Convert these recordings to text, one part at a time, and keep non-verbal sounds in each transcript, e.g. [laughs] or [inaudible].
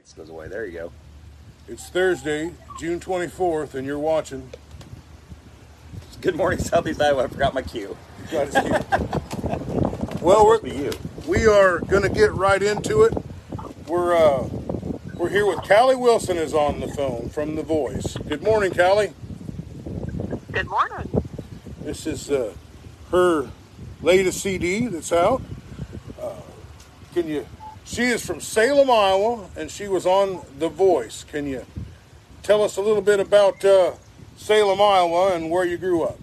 X goes away. There you go. It's Thursday, June 24th, and you're watching. Good morning, Southeast Iowa. I forgot my cue. Got his [laughs] cue. well, we're, Be you. we are going to get right into it. We're uh, we're here with Callie Wilson is on the phone from The Voice. Good morning, Callie. Good morning. This is uh, her latest CD that's out. Uh, can you? She is from Salem, Iowa, and she was on The Voice. Can you tell us a little bit about uh, Salem, Iowa, and where you grew up?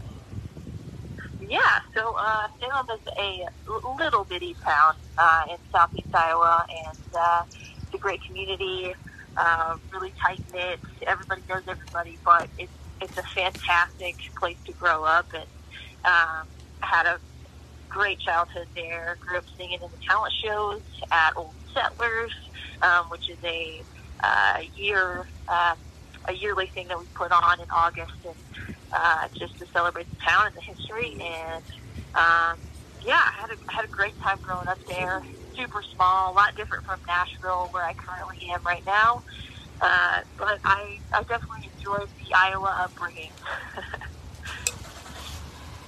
Yeah, so uh, Salem is a little bitty town uh, in southeast Iowa, and uh, it's a great community, uh, really tight knit. Everybody knows everybody, but it's it's a fantastic place to grow up, and um, had a great childhood there. Grew up singing in the talent shows at Old Settlers, um, which is a uh, year um, a yearly thing that we put on in August, and uh, just to celebrate the town and the history. And um, yeah, I had a had a great time growing up there. Super small, a lot different from Nashville, where I currently am right now. Uh, but I I definitely enjoyed the Iowa upbringing. [laughs]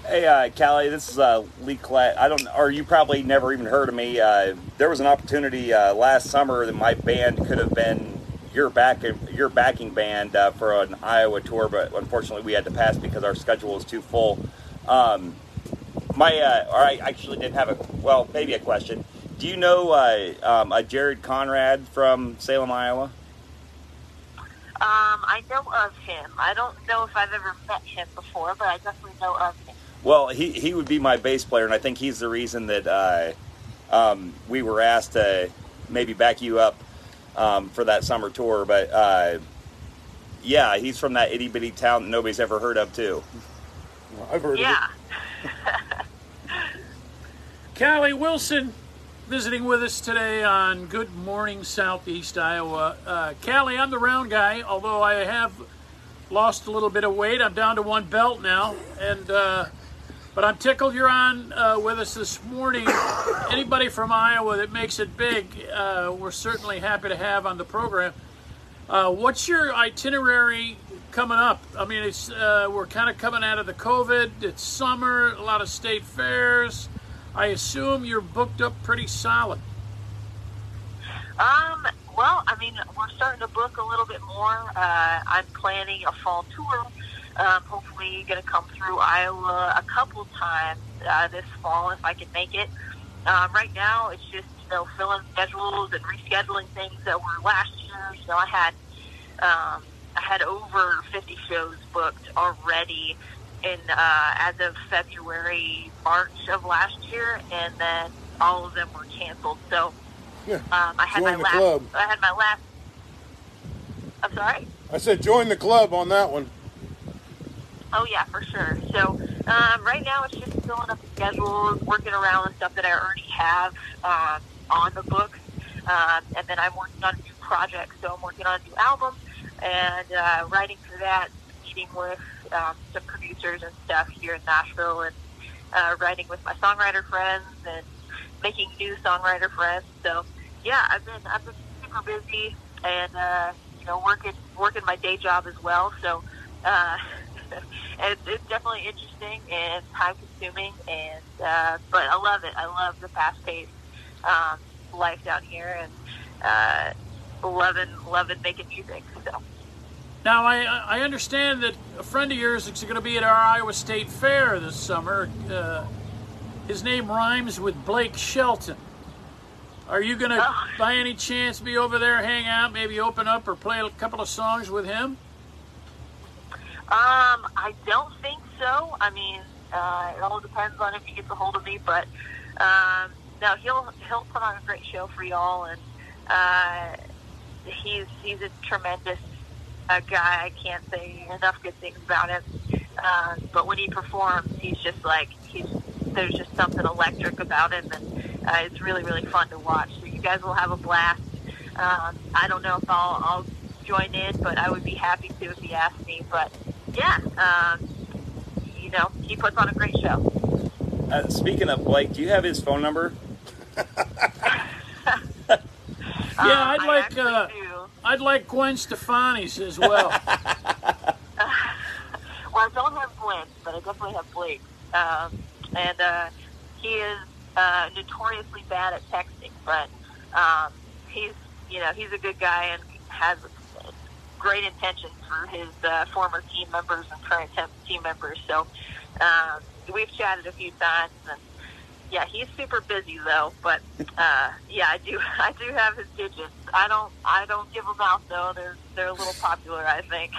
Hey, uh, Callie, this is uh, Lee Clatt. I don't, or you probably never even heard of me. Uh, there was an opportunity uh, last summer that my band could have been your back, your backing band uh, for an Iowa tour, but unfortunately we had to pass because our schedule was too full. Um, my, uh, or I actually didn't have a, well, maybe a question. Do you know uh, um, a Jared Conrad from Salem, Iowa? Um, I know of him. I don't know if I've ever met him before, but I definitely know of him. Well, he, he would be my bass player, and I think he's the reason that uh, um, we were asked to maybe back you up um, for that summer tour. But uh, yeah, he's from that itty bitty town that nobody's ever heard of, too. Well, I've heard Yeah. [laughs] Callie Wilson visiting with us today on Good Morning Southeast Iowa. Uh, Callie, I'm the round guy, although I have lost a little bit of weight. I'm down to one belt now, and uh, but I'm tickled you're on uh, with us this morning. [coughs] Anybody from Iowa that makes it big, uh, we're certainly happy to have on the program. Uh, what's your itinerary coming up? I mean, it's uh, we're kind of coming out of the COVID. It's summer, a lot of state fairs. I assume you're booked up pretty solid. Um, well, I mean, we're starting to book a little bit more. Uh, I'm planning a fall tour. Um, hopefully, going to come through Iowa a couple times uh, this fall if I can make it. Um, right now, it's just you know filling schedules and rescheduling things that were last year. You know, I had um, I had over 50 shows booked already in uh, as of February, March of last year, and then all of them were canceled. So Yeah. um, I had Join my last. club. I had my last. I'm sorry. I said join the club on that one. Oh yeah, for sure. So um, right now it's just filling up schedules, working around the stuff that I already have um, on the books, um, and then I'm working on a new project. So I'm working on a new album and uh, writing for that, meeting with um, some producers and stuff here in Nashville, and uh, writing with my songwriter friends and making new songwriter friends. So yeah, I've been I've been super busy and uh, you know working working my day job as well. So. Uh, [laughs] it's, it's definitely interesting and time consuming and uh, but I love it. I love the fast paced um, life down here and uh, loving loving making music. So Now, I, I understand that a friend of yours is going to be at our Iowa State Fair this summer. Uh, his name rhymes with Blake Shelton. Are you going to, Oh. by any chance, be over there, hang out, maybe open up or play a couple of songs with him? Um, I don't think so. I mean, uh, it all depends on if he gets a hold of me, but um, no, he'll he'll put on a great show for y'all and. Uh, he's he's a tremendous uh, guy. I can't say enough good things about him. Uh, but when he performs, he's just like he's there's just something electric about him, and uh, it's really really fun to watch. So you guys will have a blast. Um, I don't know if I'll I'll join in, but I would be happy to if he asked me. But yeah, um, you know, he puts on a great show. Uh, speaking of Blake, do you have his phone number? [laughs] Yeah, Uh, I'd I like uh. I'd like Gwen Stefani's as well. [laughs] [laughs] Well, I don't have Gwen, but I definitely have Blake. Um, and uh, he is uh, notoriously bad at texting, but um, he's you know he's a good guy and has great intentions for his uh, former team members and current team members. So um, we've chatted a few times, and yeah, he's super busy though. But uh, yeah, I do [laughs] I do have his digits. I don't I don't give them out though. They're they're a little popular, I think.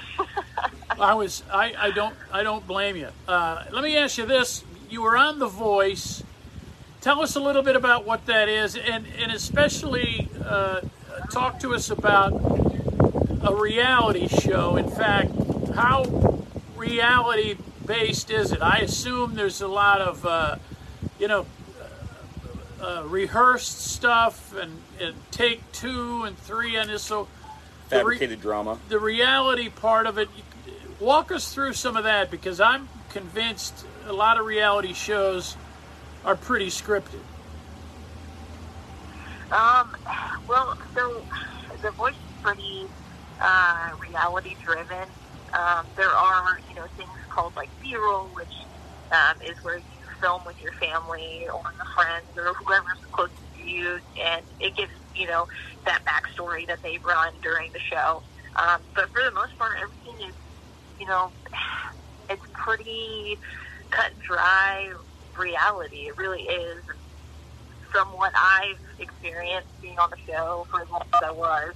[laughs] I was I, I don't I don't blame you. Uh, let me ask you this: You were on The Voice. Tell us a little bit about what that is, and and especially uh, talk to us about a reality show. In fact, how reality based is it? I assume there's a lot of uh, you know uh, rehearsed stuff and, and take two and three and this. So the re- Fabricated drama. the reality part of it walk us through some of that because i'm convinced a lot of reality shows are pretty scripted Um, well, so the voice is pretty uh, reality driven. Um, there are, you know, things called like B-roll, which um, is where you film with your family or your friends or whoever's closest to you, and it gives, you know, that backstory that they run during the show. Um, but for the most part, everything is, you know, [sighs] it's pretty cut and dry reality. It really is from what I've experienced being on the show for as long as I was,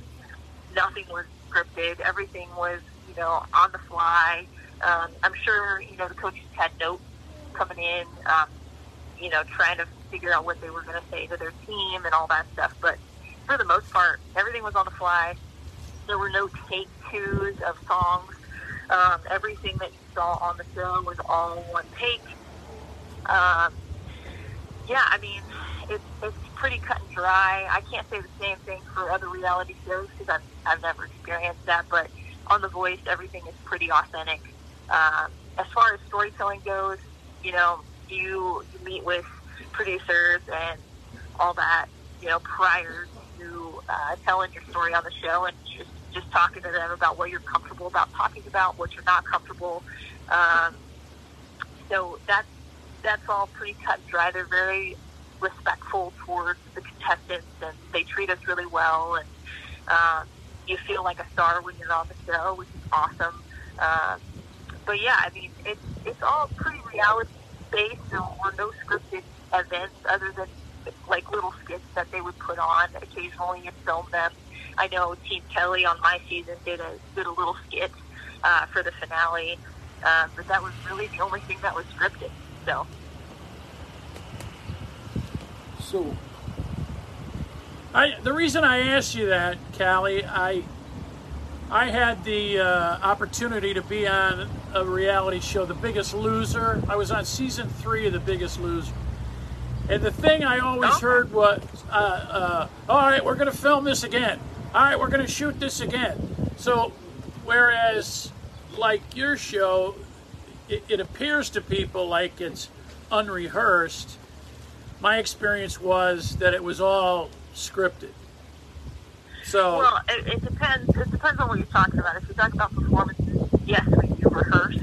nothing was scripted. Everything was, you know, on the fly. Um, I'm sure, you know, the coaches had notes coming in, um, you know, trying to figure out what they were going to say to their team and all that stuff. But for the most part, everything was on the fly. There were no take twos of songs. Um, everything that you saw on the show was all one take. Um, yeah, I mean, it's it's pretty cut and dry. I can't say the same thing for other reality shows because I've I've never experienced that. But on The Voice, everything is pretty authentic. Um, as far as storytelling goes, you know, you you meet with producers and all that, you know, prior to uh, telling your story on the show, and just just talking to them about what you're comfortable about talking about, what you're not comfortable. Um, so that's that's all pretty cut and dry. They're very respectful towards the contestants, and they treat us really well. And um, you feel like a star when you're on the show, which is awesome. Um, but yeah, I mean, it's it's all pretty reality based. There were no scripted events other than like little skits that they would put on occasionally and film them. I know Team Kelly on my season did a did a little skit uh, for the finale, uh, but that was really the only thing that was scripted. So. So, I, the reason I asked you that, Callie, I I had the uh, opportunity to be on a reality show, The Biggest Loser. I was on season three of The Biggest Loser, and the thing I always heard was, uh, uh, "All right, we're going to film this again. All right, we're going to shoot this again." So, whereas like your show, it, it appears to people like it's unrehearsed. My experience was that it was all scripted. So Well, it, it depends. It depends on what you're talking about. If you're talking about performances, yes, we do rehearse.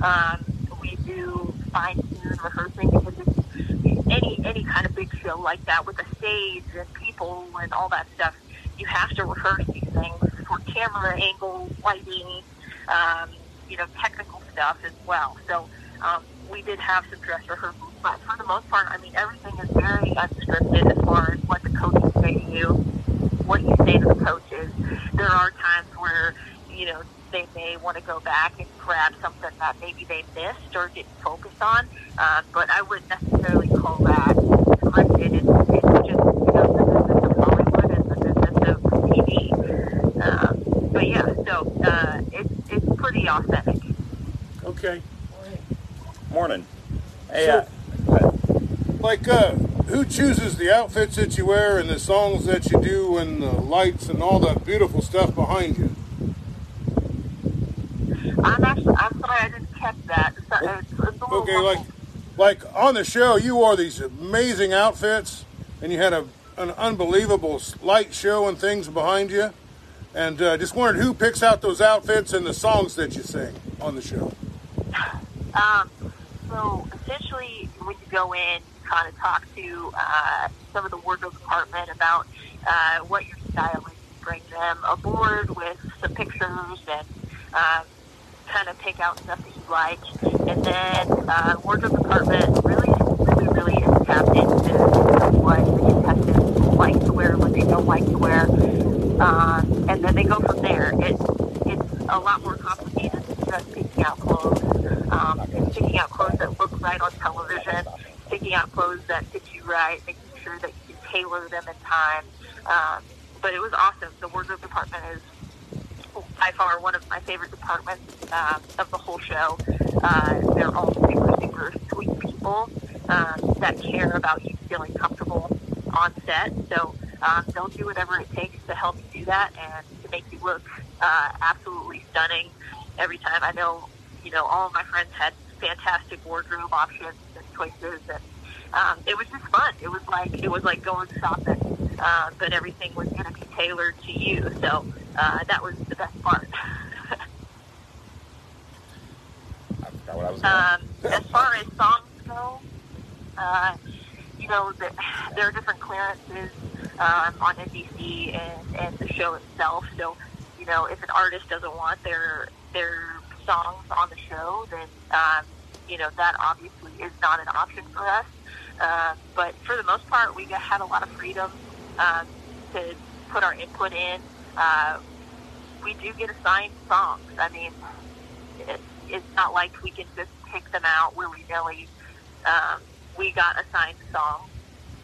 Um, we do fine tune rehearsing because it's any any kind of big show like that with a stage and people and all that stuff. You have to rehearse these things for camera angles, lighting, um, you know, technical stuff as well. So um, we did have some dress rehearsals, but for the most part, I mean, everything is very unscripted as far as what the coaches say to you what you say to the coaches. There are times where, you know, they may want to go back and grab something that maybe they missed or didn't focus on, uh, but I wouldn't necessarily call that scripted. It's, it's just, you know, the business of Hollywood and the business of TV. Um, but yeah, so uh, it's, it's pretty authentic. okay. Morning. Hey, So- uh, like, uh, who chooses the outfits that you wear and the songs that you do and the lights and all that beautiful stuff behind you? I'm actually, I'm sorry I didn't catch that. It's, it's, it's a little Okay, like, like on the show, you wore these amazing outfits, and you had a, an unbelievable light show and things behind you. And uh, just wondered who picks out those outfits and the songs that you sing on the show. [sighs] Um, so essentially, when you go in, kind of talk to uh, some of the wardrobe department about uh, what your style is. Bring them aboard with some pictures and um, kind of pick out stuff that you like. And then uh, wardrobe department really, really, really is tapped into what the contestants like to wear, what they don't like to wear. Um, and then they go from there. It, it's a lot more complicated than just picking out clothes. Um, it's picking out clothes that look right on television, picking out clothes that fit you right, making sure that you can tailor them in time. Um, but it was awesome. The wardrobe department is by far one of my favorite departments uh, of the whole show. Uh, they're all super, super sweet people um, that care about you feeling comfortable on set. So um, they'll do whatever it takes to help you do that and to make you look uh, absolutely stunning every time. I know, you know, all of my friends had fantastic wardrobe options choices, and um, it was just fun. It was like it was like going shopping, uh, but everything was going to be tailored to you. So uh, that was the best part. I forgot what I was going. Um, [laughs] as far as songs go, uh, you know, the, there are different clearances um, on NBC and, and the show itself. So, you know, if an artist doesn't want their their songs on the show, then um, you know that obviously is not an option for us. Uh, but for the most part, we had a lot of freedom um, to put our input in. Uh, we do get assigned songs. I mean, it, it's not like we can just pick them out willy nilly. Um, we got assigned songs,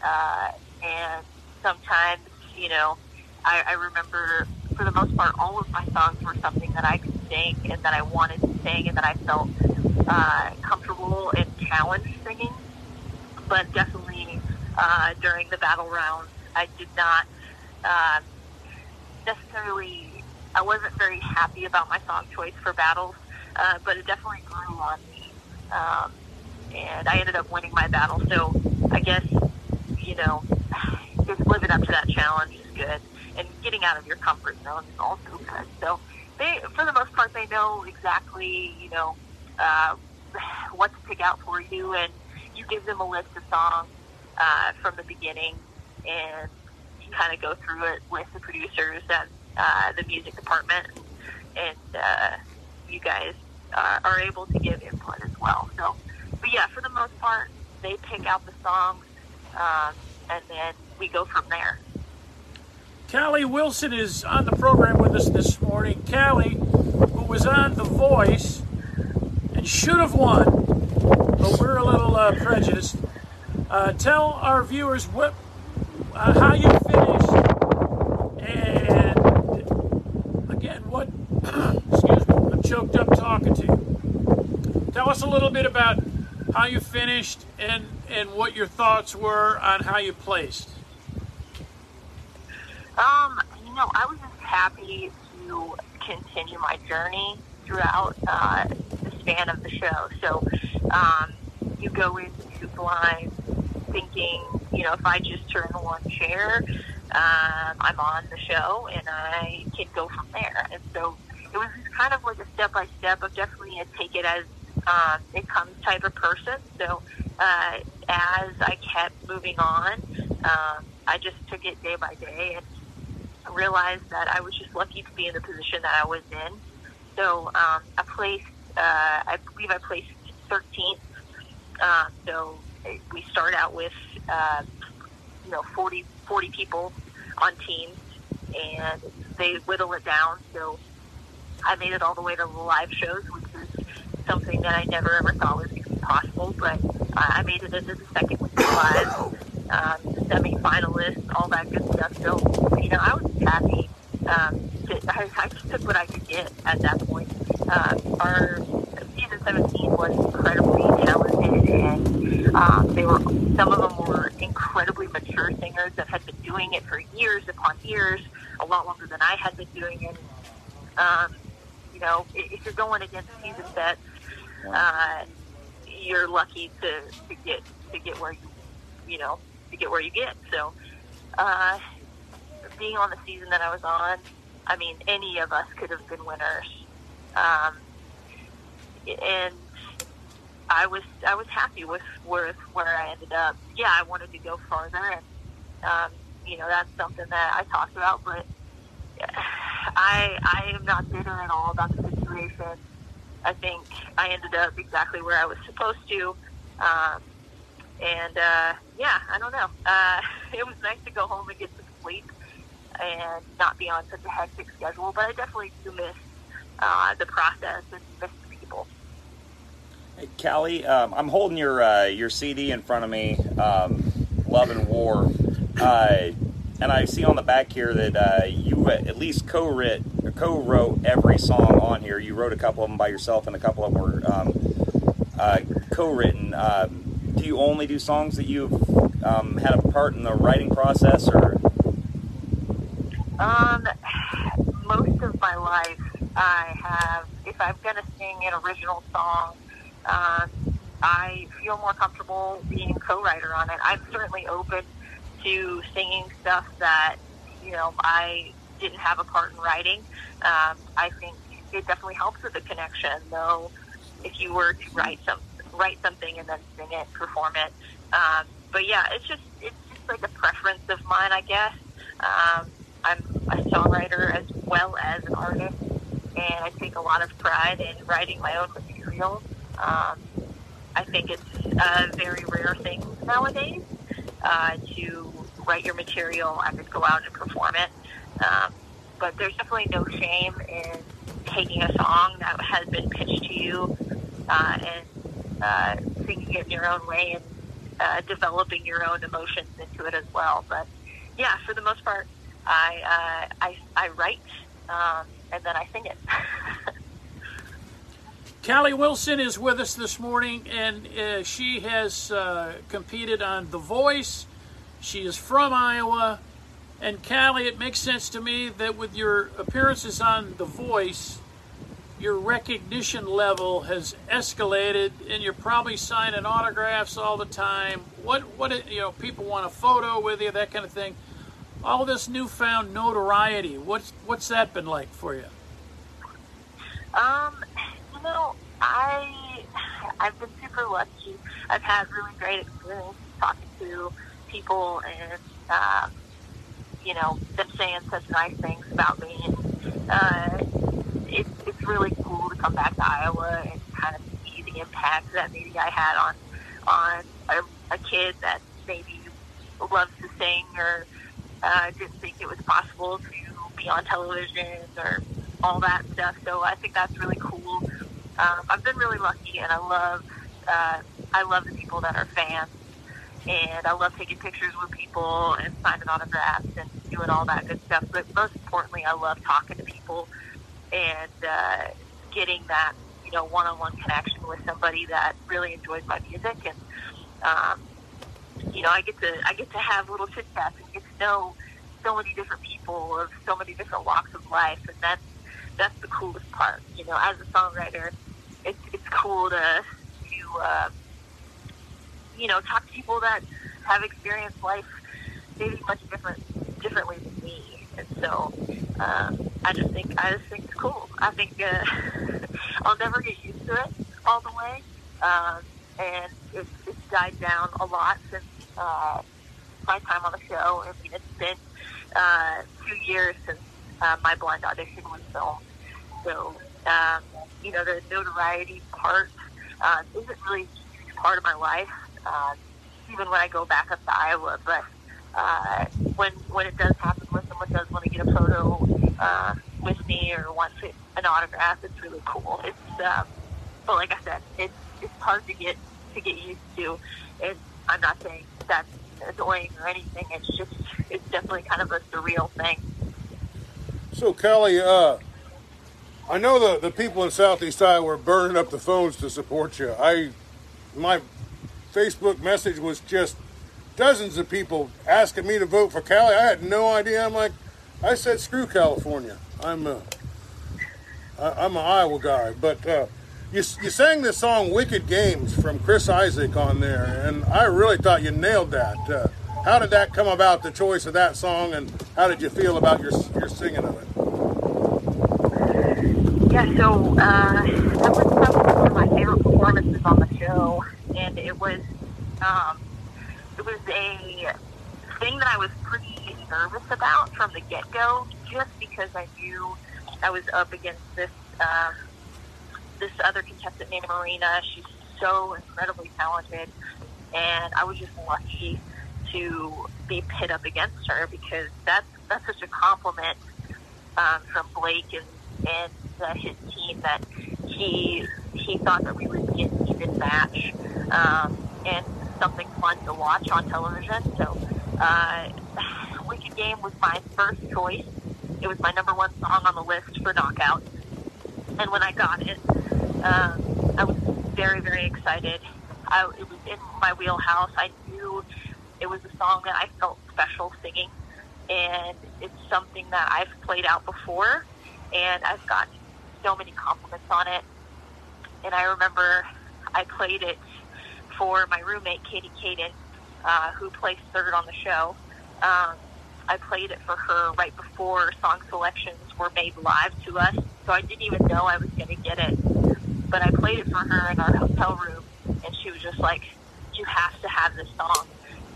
uh, and sometimes, you know, I, I remember for the most part, all of my songs were something that I could sing and that I wanted to sing and that I felt uh, comfortable and challenged singing. But definitely uh, during the battle rounds, I did not um, necessarily. I wasn't very happy about my song choice for battles, uh, but it definitely grew on me, um, and I ended up winning my battle. So I guess you know, [sighs] just living up to that challenge is good, and getting out of your comfort zone is also good. So they, for the most part, they know exactly you know uh, [sighs] what to pick out for you, and you give them a list of songs uh, from the beginning, and you kind of go through it with the producers and uh, the music department, and uh, you guys uh, are able to give input as well. So, but yeah, for the most part, they pick out the songs, um, and then we go from there. Callie Wilson is on the program with us this morning. Callie, who was on The Voice and should have won, but we're a little uh, prejudiced. Uh, tell our viewers what, uh, how you finished, and again, what. [clears throat] excuse me, I'm choked up talking to you. Tell us a little bit about how you finished and and what your thoughts were on how you placed. Um, you know, I was just happy to continue my journey throughout uh, the span of the show. So, um, you go into blind thinking, you know, if I just turn one chair, um, I'm on the show and I can go from there. And so it was kind of like a step by step of definitely a take it as um, it comes type of person. So uh, as I kept moving on, um, I just took it day by day and realized that I was just lucky to be in the position that I was in. So um, I placed, uh, I believe I placed 13th. Uh, so we start out with, uh, you know, 40, 40 people on teams, and they whittle it down. So I made it all the way to the live shows, which is something that I never ever thought was going possible. But uh, I made it into the second week live, um, semi-finalists, all that good stuff. So you know, I was happy. Um, to, I, I just took what I could get at that point. Uh, our season 17 was incredibly talented, and um, they were some of them were incredibly mature singers that had been doing it for years upon years, a lot longer than I had been doing it. Um, you know, if you're going against season vets, uh, you're lucky to, to get to get where you you know to get where you get. So uh, being on the season that I was on, I mean, any of us could have been winners. Um, and I was I was happy with with where I ended up. Yeah, I wanted to go farther, and um, you know that's something that I talked about. But I I am not bitter at all about the situation. I think I ended up exactly where I was supposed to. Um, and uh, yeah, I don't know. Uh, [laughs] it was nice to go home and get some sleep and not be on such a hectic schedule. But I definitely do miss uh, the process and miss the people. Hey, Callie, um, I'm holding your uh, your CD in front of me, um, Love and War, uh, and I see on the back here that uh, you at least co-writ, co-wrote every song on here. You wrote a couple of them by yourself, and a couple of them were um, uh, co-written. Do you only do songs that you've um, had a part in the writing process, or? Um, most of my life, I have. If I'm gonna sing an original song, um, I feel more comfortable being co-writer on it. I'm certainly open to singing stuff that you know I didn't have a part in writing. Um, I think it definitely helps with the connection, though. If you were to write some write something and then sing it, perform it. Um, but yeah, it's just it's just like a preference of mine, I guess. Um, I'm a songwriter as well as an artist, and I take a lot of pride in writing my own material. Um, I think it's a very rare thing nowadays uh, to write your material and then go out and perform it. Um, but there's definitely no shame in taking a song that has been pitched to you uh, and uh, singing it in your own way and uh, developing your own emotions into it as well. But yeah, for the most part, I uh, I, I write um, and then I sing it. [laughs] Callie Wilson is with us this morning, and uh, she has uh, competed on The Voice. She is from Iowa. And Callie, it makes sense to me that with your appearances on The Voice, your recognition level has escalated, and you're probably signing autographs all the time. What what you know, people want a photo with you, that kind of thing all this newfound notoriety. What's what's that been like for you? Um, you know, I I've been super lucky. I've had really great experience talking to people and um, you know them saying such nice things about me. And, uh, it's it's really cool to come back to Iowa and kind of see the impact that maybe I had on on a, a kid that maybe loves to sing or uh, didn't think it was possible to be on television or all that stuff. So I think that's really cool. Um, I've been really lucky, and I love uh, I love the people that are fans, and I love taking pictures with people and signing autographs and doing all that good stuff. But most importantly, I love talking to people and uh, getting that you know one-on-one connection with somebody that really enjoys my music and. Um, you know, I get to I get to have little chit chats and get to know so many different people of so many different walks of life, and that's that's the coolest part. You know, as a songwriter, it's it's cool to to uh, you know talk to people that have experienced life maybe much different differently than and so um, I just think I just think it's cool. I think uh, [laughs] I'll never get used to it all the way. Um, and it's, it's died down a lot since uh, my time on the show. I mean, it's been uh, two years since uh, my blind audition was filmed. So, um, you know, the notoriety part uh, isn't really part of my life, uh, even when I go back up to Iowa. But uh, when when it does happen, when someone does want to get a photo uh, with me or wants an autograph, it's really cool. It's, um, but like I said, it's it's hard to get to get used to. And I'm not saying that's annoying or anything. It's just it's definitely kind of a surreal thing. So Kelly, uh, I know the the people in Southeast Iowa were burning up the phones to support you. I my Facebook message was just dozens of people asking me to vote for Cali. I had no idea. I'm like, I said, screw California. I'm a, I'm an Iowa guy, but uh, you, you sang the song "Wicked Games" from Chris Isaak on there, and I really thought you nailed that. Uh, how did that come about? The choice of that song, and how did you feel about your your singing of it? Yeah, so uh, that was probably one of my favorite performances on the show, and it was um, was a thing that I was pretty nervous about from the get go, just because I knew I was up against this um, this other contestant named Marina. She's so incredibly talented, and I was just lucky to be pit up against her because that's that's such a compliment um, from Blake and and uh, his team that he he thought that we would be an even match um, and something fun to watch on television. So, uh, [sighs] Wicked Game was my first choice. It was my number one song on the list for Knockout, and when I got it, um, I was very very excited. I, it was in my wheelhouse. I knew it was a song that I felt special singing, and it's something that I've played out before, and I've gotten so many compliments on it. And I remember I played it for my roommate Katie Kadan, uh, who placed third on the show. Um, I played it for her right before song selections were made live to us, so I didn't even know I was going to get it. But I played it for her in our hotel room, and she was just like, "You have to have this song.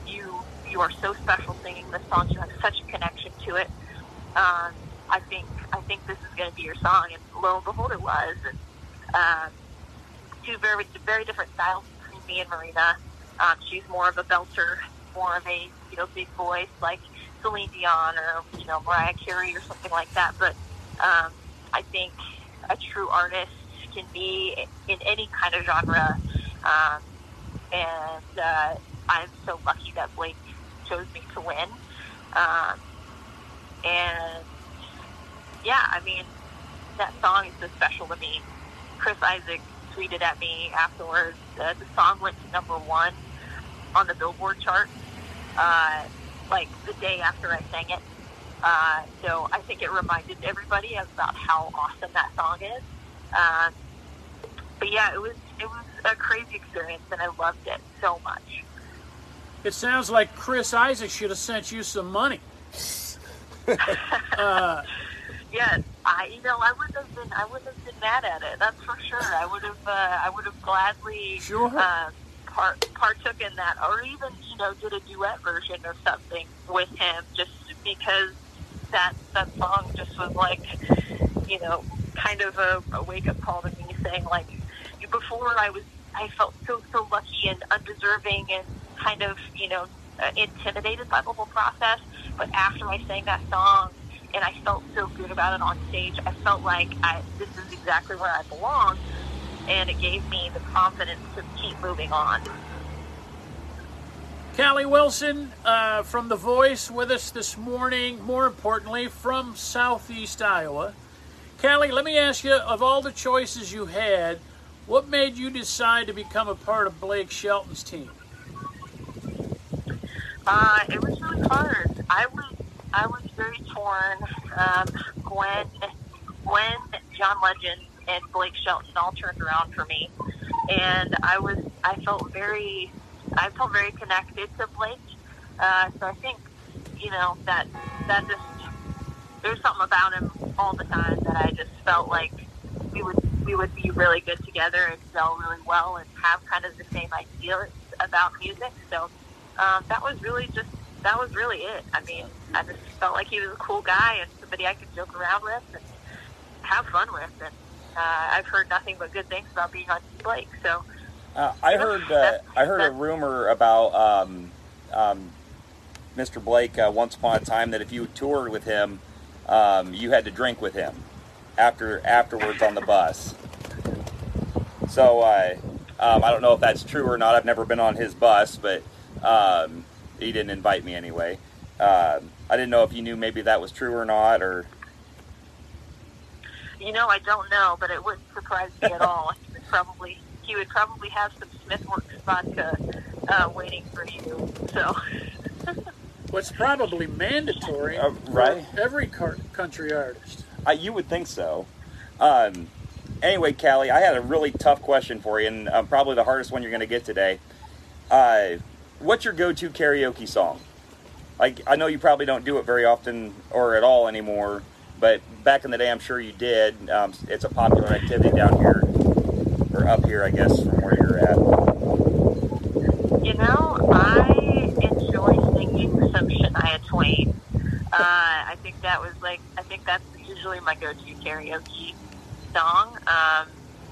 You you are so special singing this song. You have such a connection to it. Um, I think I think this is going to be your song." And lo and behold, it was. And, um, two very very different styles me and Marina. Um, she's more of a belter, more of a you know big voice like Celine Dion or you know Mariah Carey or something like that. But um, I think a true artist can be in any kind of genre, um, and uh, I'm so lucky that Blake chose me to win. Um, and yeah, I mean that song is so special to me. Chris Isaak tweeted at me afterwards. Uh, the song went to number one on the Billboard chart, uh, like the day after I sang it. Uh, so I think it reminded everybody about how awesome that song is. Um, but yeah, it was it was a crazy experience, and I loved it so much. It sounds like Chris Isaak should have sent you some money. uh, [laughs] [laughs] yes, I you know I wouldn't have been I wouldn't have been mad at it. That's for sure. I would have uh, I would have gladly Sure. uh, part, partook in that, or even you know did a duet version or something with him, just because that that song just was like you know kind of a, a wake up call to me, saying like before I was I felt so so lucky and undeserving and kind of you know uh, intimidated by the whole process, but after I sang that song and I felt so good about it on stage. I felt like I, this is exactly where I belong, and it gave me the confidence to keep moving on. Callie Wilson uh, from The Voice with us this morning, more importantly, from Southeast Iowa. Callie, let me ask you of all the choices you had, what made you decide to become a part of Blake Shelton's team? Uh, it was really hard. I was I was very torn um, when when John Legend and Blake Shelton all turned around for me, and I was I felt very I felt very connected to Blake. Uh, so I think you know that that just there's something about him all the time that I just felt like we would we would be really good together and gel really well and have kind of the same ideas about music. So um, that was really just that was really it. I mean, I just felt like he was a cool guy and somebody I could joke around with and have fun with. And uh, I've heard nothing but good things about being on Team Blake. So Uh, I heard uh, I heard a rumor about um, um, Mr. Blake uh, once upon a time that if you toured with him, um, you had to drink with him after afterwards on the bus. So uh, um, I don't know if that's true or not. I've never been on his bus, but um, he didn't invite me anyway. Um I didn't know if you knew maybe that was true or not, or you know, I don't know, but it wouldn't surprise me at all. He would probably he would probably have some Smithworks vodka uh, waiting for you. So. [laughs] What's probably mandatory Uh, right. for every car- country artist. I, you would think so. Um, anyway, Callie, I had a really tough question for you, and uh, probably the hardest one you're going to get today. Uh, what's your go-to karaoke song? like I know you probably don't do it very often or at all anymore, but back in the day, I'm sure you did. Um, it's a popular activity down here or up here, I guess, from where you're at. You know, I enjoy singing some Shania Twain. Uh, I think that was like, I think that's usually my go-to karaoke song. Um,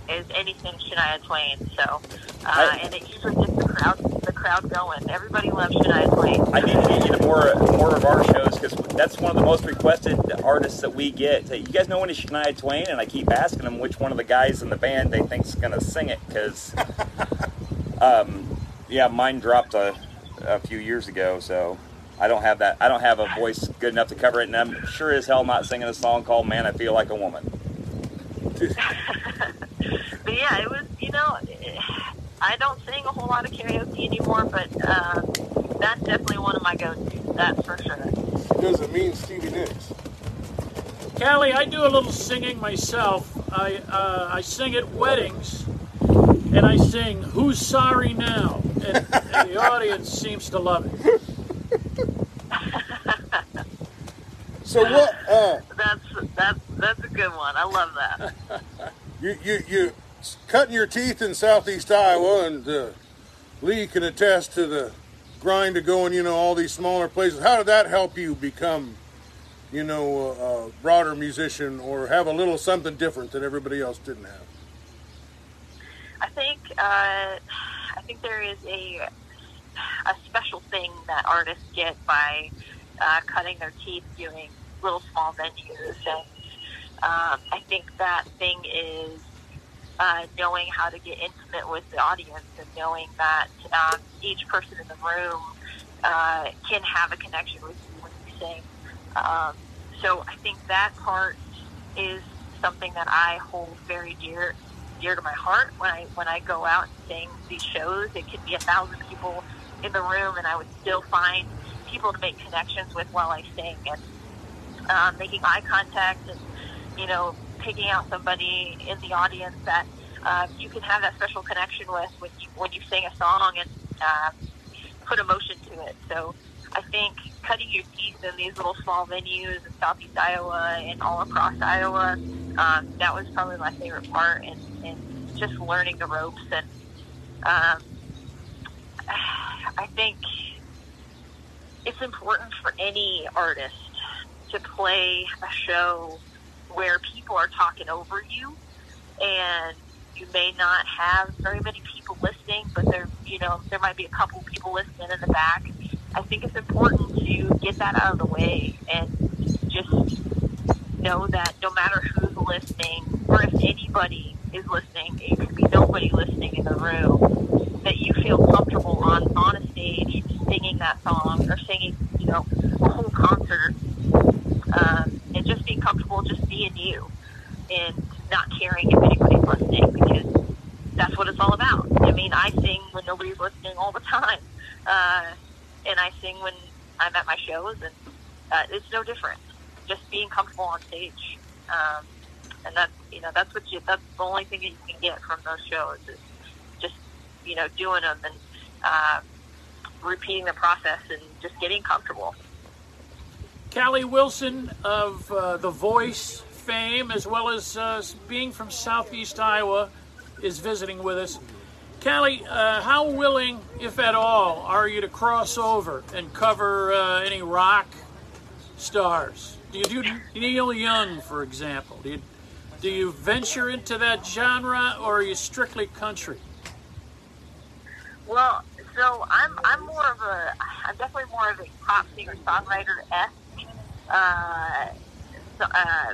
is anything Shania Twain. So, uh, and it usually gets the crowd crowd going. Everybody loves Shania Twain. I need to get you to more more of our shows because that's one of the most requested artists that we get. You guys know any Shania Twain? And I keep asking them which one of the guys in the band they think's gonna sing it because, [laughs] um, yeah, mine dropped a, a few years ago, so. I don't have that. I don't have a voice good enough to cover it, and I'm sure as hell not singing a song called "Man, I Feel Like a Woman." [laughs] but yeah, it was, you know, I don't sing a whole lot of karaoke anymore, but uh, that's definitely one of my go-tos. That's for sure. Doesn't mean Stevie Nicks. Callie, I do a little singing myself. I uh, I sing at weddings, and I sing "Who's Sorry Now," and, and the audience seems to love it. [laughs] so what? Uh, that's that's that's a good one. I love that. [laughs] you you you cutting your teeth in southeast Iowa, and uh, Lee can attest to the grind to going, you know, all these smaller places. How did that help you become, you know, a, a broader musician or have a little something different that everybody else didn't have? I think uh, I think there is a a special thing that artists get by uh, cutting their teeth doing little small venues, and um, I think that thing is uh, knowing how to get intimate with the audience and knowing that um, each person in the room uh, can have a connection with you when you sing. Um, so I think that part is something that I hold very dear dear to my heart when I when I go out and sing these shows. It could be a thousand people in the room, and I would still find people to make connections with while I sing and um, making eye contact and you know picking out somebody in the audience that uh, you can have that special connection with when you when you sing a song and uh, put emotion to it. So I think cutting your teeth in these little small venues in southeast Iowa and all across Iowa, um, that was probably my favorite part, and, and just learning the ropes. And um, I think it's important for any artist to play a show where people are talking over you and you may not have very many people listening, but there, you know, there might be a couple people listening in the back. I think it's important to get that out of the way and just know that no matter who's listening, or if anybody is listening, it could be nobody listening in the room, that you feel comfortable on on a stage singing that song or singing, you know, a whole concert, um, just being comfortable, just being you, and not caring if anybody's listening because that's what it's all about. I mean, I sing when nobody's listening all the time, uh, and I sing when I'm at my shows, and uh, it's no different. Just being comfortable on stage, um, and that's you know that's what you that's the only thing that you can get from those shows is just you know doing them and uh, repeating the process and just getting comfortable. Callie Wilson of uh, The Voice fame, as well as uh, being from Southeast Iowa, is visiting with us. Callie, uh, how willing, if at all, are you to cross over and cover uh, any rock stars? Do you do Neil Young, for example? Do you, do you venture into that genre, or are you strictly country? Well, so I'm I'm more of a I'm definitely more of a pop singer songwriter esque uh, uh,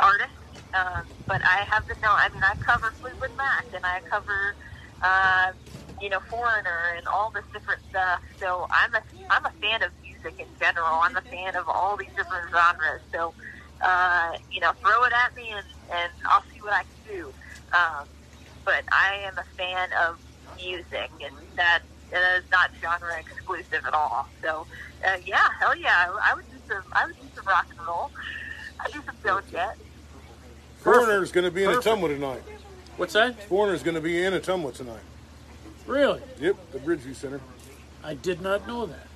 artist. Um, but I have been known. I mean, I cover Fleetwood Mac and I cover, uh, you know, Foreigner and all this different stuff. So I'm a I'm a fan of music in general. I'm a fan of all these different genres. So, uh, you know, throw it at me and and I'll see what I can do. Um, but I am a fan of music, and that is not genre exclusive at all. So, uh, yeah, hell yeah, I would do some I would do some rock and roll. I do some Doja. Foreigner's going to be in Ottumwa tonight. What's that? Foreigner's going to be in Ottumwa tonight. Really? Yep, the Bridgeview Center. I did not know that.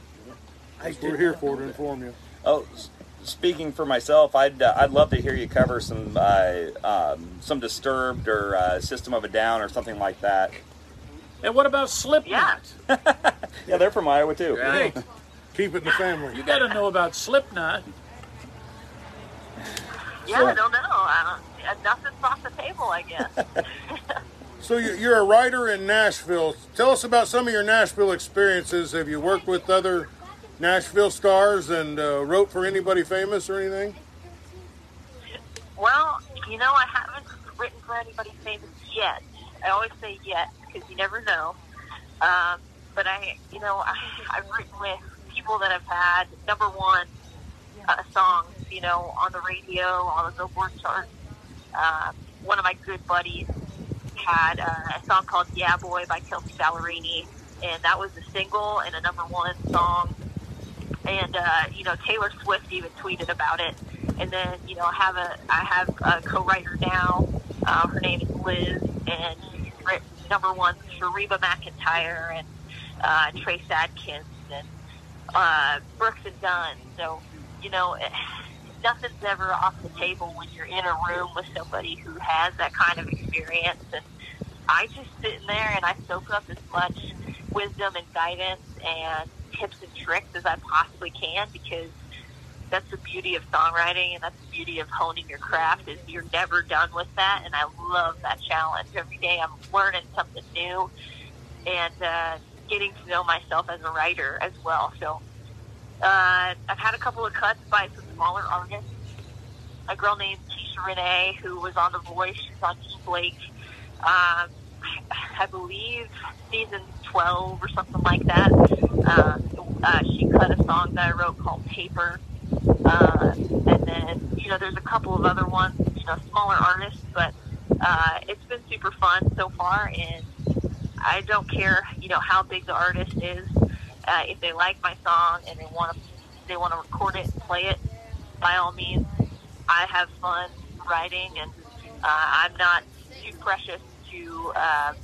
I We're here for to inform you. Oh, speaking for myself, I'd uh, I'd love to hear you cover some uh, um, some Disturbed or uh, System of a Down or something like that. And what about Slipknot? [laughs] Yeah, they're from Iowa too. Right. [laughs] Keep it in the family. You got to know about Slipknot. Yeah, So- I don't know. Uh, nothing's off the table, I guess. [laughs] [laughs] So you- you're a writer in Nashville. Tell us about some of your Nashville experiences. Have you worked with other Nashville stars and uh, wrote for anybody famous or anything? well, you know, I haven't written for anybody famous yet. I always say yet because you never know. Um, but I, you know, I, I've written with people that have had number one uh, songs, you know, on the radio, on the Billboard chart. Uh, one of my good buddies had uh, a song called "Yeah Boy" by Kelsea Ballerini, and that was a single and a number one song. And uh, you know, Taylor Swift even tweeted about it. And then, you know, I have a I have a co-writer now. Uh, her name is Liz, and she's written number one for Reba McEntire and uh, Trace Adkins uh, Brooks and Dunn. So, you know, [sighs] nothing's ever off the table when you're in a room with somebody who has that kind of experience. And I just sit in there and I soak up as much wisdom and guidance and tips and tricks as I possibly can because that's the beauty of songwriting and that's the beauty of honing your craft is you're never done with that and I love that challenge. Every day I'm learning something new and uh, getting to know myself as a writer as well. So uh, I've had a couple of cuts by some smaller artists. A girl named Keisha Renee who was on The Voice. She's on Team Blake. Um, I believe season 12 or something like that. Uh, uh, she cut a song that I wrote called Paper. Uh, and then, you know, there's a couple of other ones, you know, smaller artists, but uh, it's been super fun so far. And I don't care, you know, how big the artist is. Uh, if they like my song and they want to, they want to record it and play it, by all means, I have fun writing, and uh, I'm not too precious to uh,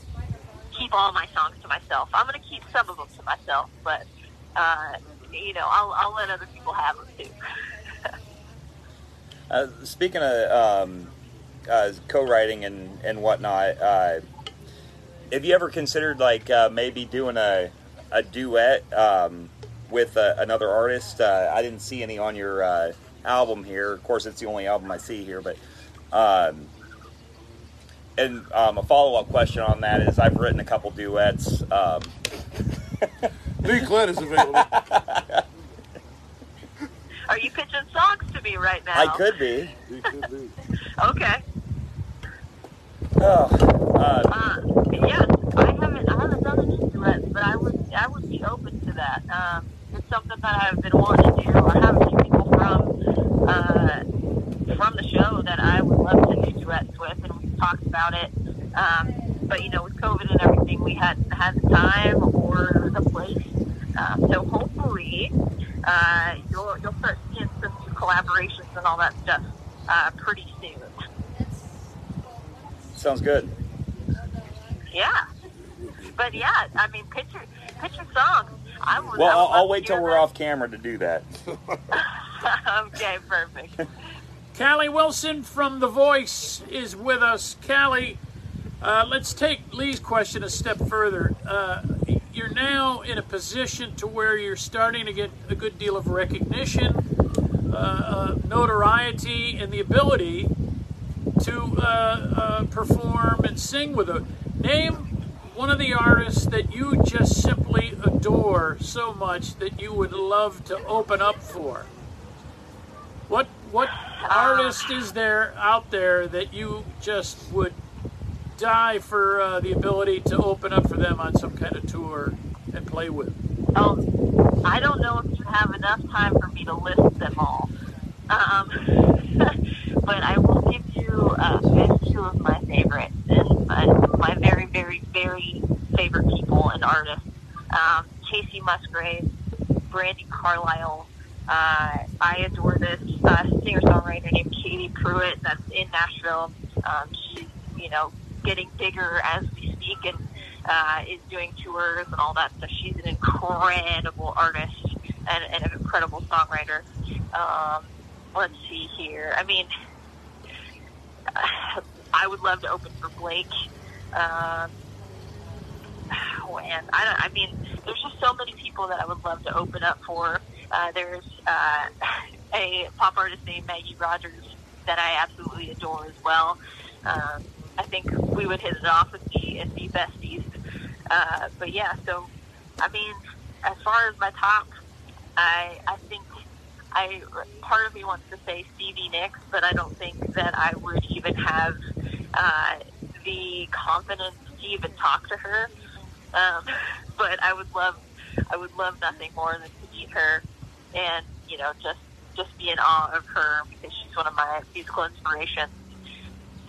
keep all my songs to myself. I'm going to keep some of them to myself, but uh, you know, I'll, I'll let other people have them too. [laughs] Uh, speaking of um, uh, co-writing and and whatnot, uh, have you ever considered like uh, maybe doing a a duet um, with uh, another artist? Uh, I didn't see any on your uh, album here. Of course, it's the only album I see here, but. Um, and um, a follow-up question on that is I've written a couple duets. Um, [laughs] Lee Klett is available. Are you pitching songs to me right now? I could be. Could be. [laughs] Okay. Oh, uh, Uh, yeah, I haven't, I haven't done any duets, but I would, I would be open to that. Um, it's something that I've been wanting to do. I have a few people from, uh, from the show that I would love to do duets with, and we've talked about it. Um, but you know, with COVID and everything, we hadn't had the time or the place. Um, so hopefully, uh, you'll you'll start seeing some new collaborations and all that stuff uh, pretty soon. Sounds good. Yeah. But yeah, I mean, picture picture songs. I would. Well, I would I'll, I'll wait till we're that. off camera to do that. [laughs] okay, perfect. Cali Wilson from The Voice is with us. Cali, uh, let's take Lee's question a step further. Uh, you're now in a position to where you're starting to get a good deal of recognition, uh, uh, notoriety, and the ability to uh, uh, perform and sing with a name one of the artists that you just simply adore so much that you would love to open up for. What what artist is there out there that you just would die for uh, the ability to open up for them on some kind of tour and play with? Um, I don't know if you have enough time for me to list them all. Um, [laughs] but I will give you uh, just two of my favorites and my, my very, very, very favorite people and artists. Um, Kacey Musgrave, Brandi Carlile. Uh, I adore this uh, singer-songwriter named Katie Pruitt that's in Nashville. Um, she's, you know, getting bigger as we speak and uh, is doing tours and all that stuff. She's an incredible artist. and, and an incredible songwriter. Um, let's see here. I mean, [sighs] I would love to open for Blake. Um, and I don't. I mean, there's just so many people that I would love to open up for. Uh, there's uh, [laughs] a pop artist named Maggie Rogers that I absolutely adore as well. Um, I think we would hit it off with the and be besties. Uh, but yeah, so I mean, as far as my top, I I think I part of me wants to say Stevie Nicks, but I don't think that I would even have uh, the confidence to even talk to her. Um, [laughs] but I would love, I would love nothing more than to meet her, and you know, just just be in awe of her because she's one of my musical inspirations.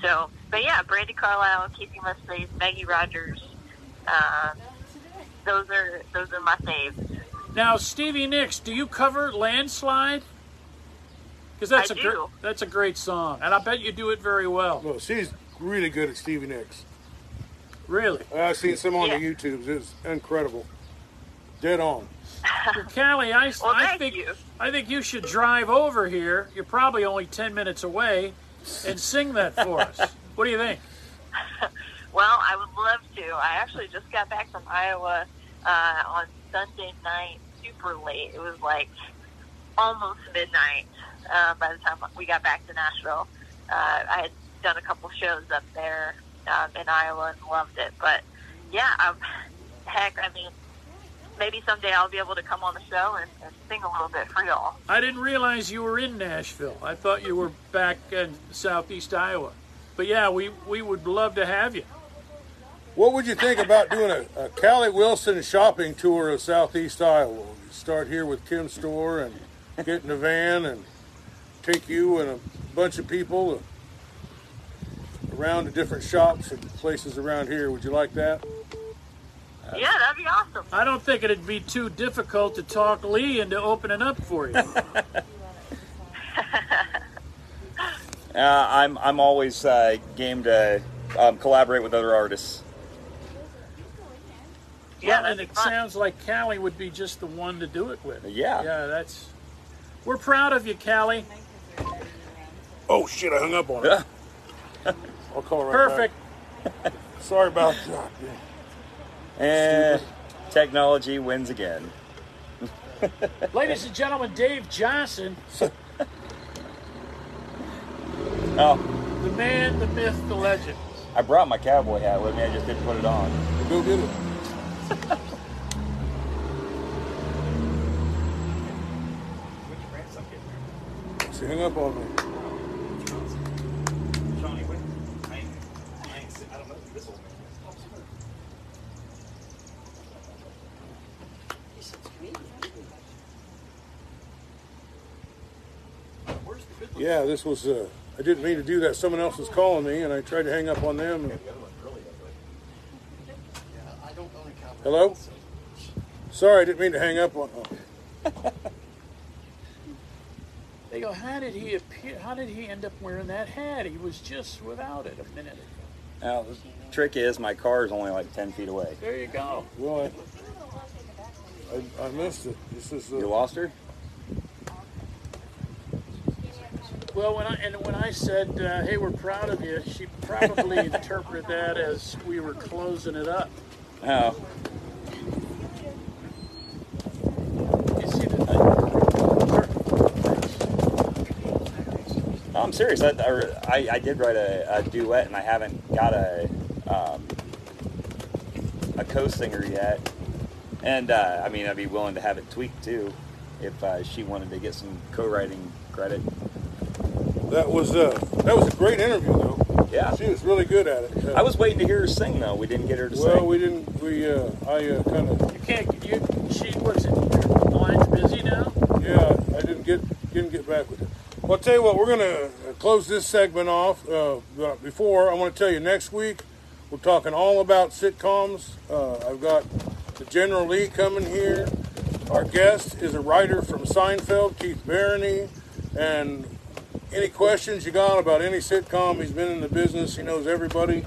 So, but yeah, Brandi Carlile, Kacey Musgraves, Maggie Rogers, uh, those are those are my faves. Now, Stevie Nicks, do you cover Landslide? Because that's I a gr- that's a great song, and I bet you do it very well. Well, she's really good at Stevie Nicks. Really, I've seen some on the Yeah. YouTubes. It's incredible. Dead on. well, Cali, I, Well, I thank think you. I think you should drive over here. You're probably only ten minutes away, and sing that for us. What do you think? [laughs] Well, I would love to. I actually just got back from Iowa uh, on Sunday night, super late. It was like almost midnight uh, by the time we got back to Nashville. Uh, I had done a couple shows up there um, in Iowa and loved it. But yeah, um, heck, I mean, maybe someday I'll be able to come on the show and, and sing a little bit for y'all. I didn't realize you were in Nashville. I thought you were back in southeast Iowa. But yeah, we, we would love to have you. What would you think about doing a, a Cali Wilson shopping tour of Southeast Iowa? You start here with Kim's store and get in a van and take you and a bunch of people around the different shops and places around here. Would you like that? yeah, that'd be awesome. I don't think it'd be too difficult to talk Lee into opening up for you. [laughs] Uh, I'm I'm always uh, game to um, collaborate with other artists. Yeah, well, and it fun. sounds like Cali would be just the one to do it with. Yeah. Yeah, that's. We're proud of you, Cali. Oh shit! I hung up on it. I'll call right Perfect. back. Sorry about that. [laughs] And technology wins again. [laughs] Ladies and gentlemen, Dave Johnson, [laughs] Oh, the man, the myth, the legend. I brought my cowboy hat with me. I just didn't put it on. Go get it. She hung up on me. Yeah, this was. Uh, I didn't mean to do that. Someone else was calling me, and I tried to hang up on them. Hello. Sorry, I didn't mean to hang up on. Oh. [laughs] They go, how did he appear? How did he end up wearing that hat? He was just without it a minute ago. Now, the trick is my car is only like 10 feet away. There you go. Well, I, I, I missed it. This is. You Uh, lost her? Well, when I and when I said, uh, "Hey, we're proud of you," she probably [laughs] interpreted that as we were closing it up. Oh. You see the No, I'm serious. I, I, I did write a, a duet, and I haven't got a um, a co-singer yet. And uh, I mean, I'd be willing to have it tweaked too, if uh, she wanted to get some co-writing credit. That was. Uh, that was a great interview, though. Yeah. She was really good at it. Uh, I was waiting to hear her sing, though. We didn't get her to Well, sing. Well, we didn't. We. Uh, I uh, kind of. You can't. You. She was it. Your line's busy now. Yeah, I didn't get didn't get back with it. Well, I'll tell you what. We're gonna uh, close this segment off. Uh, before I want to tell you, next week we're talking all about sitcoms. Uh, I've got the General Lee coming here. Our guest is a writer from Seinfeld, Keith Barony, and any questions you got about any sitcom, he's been in the business. He knows everybody,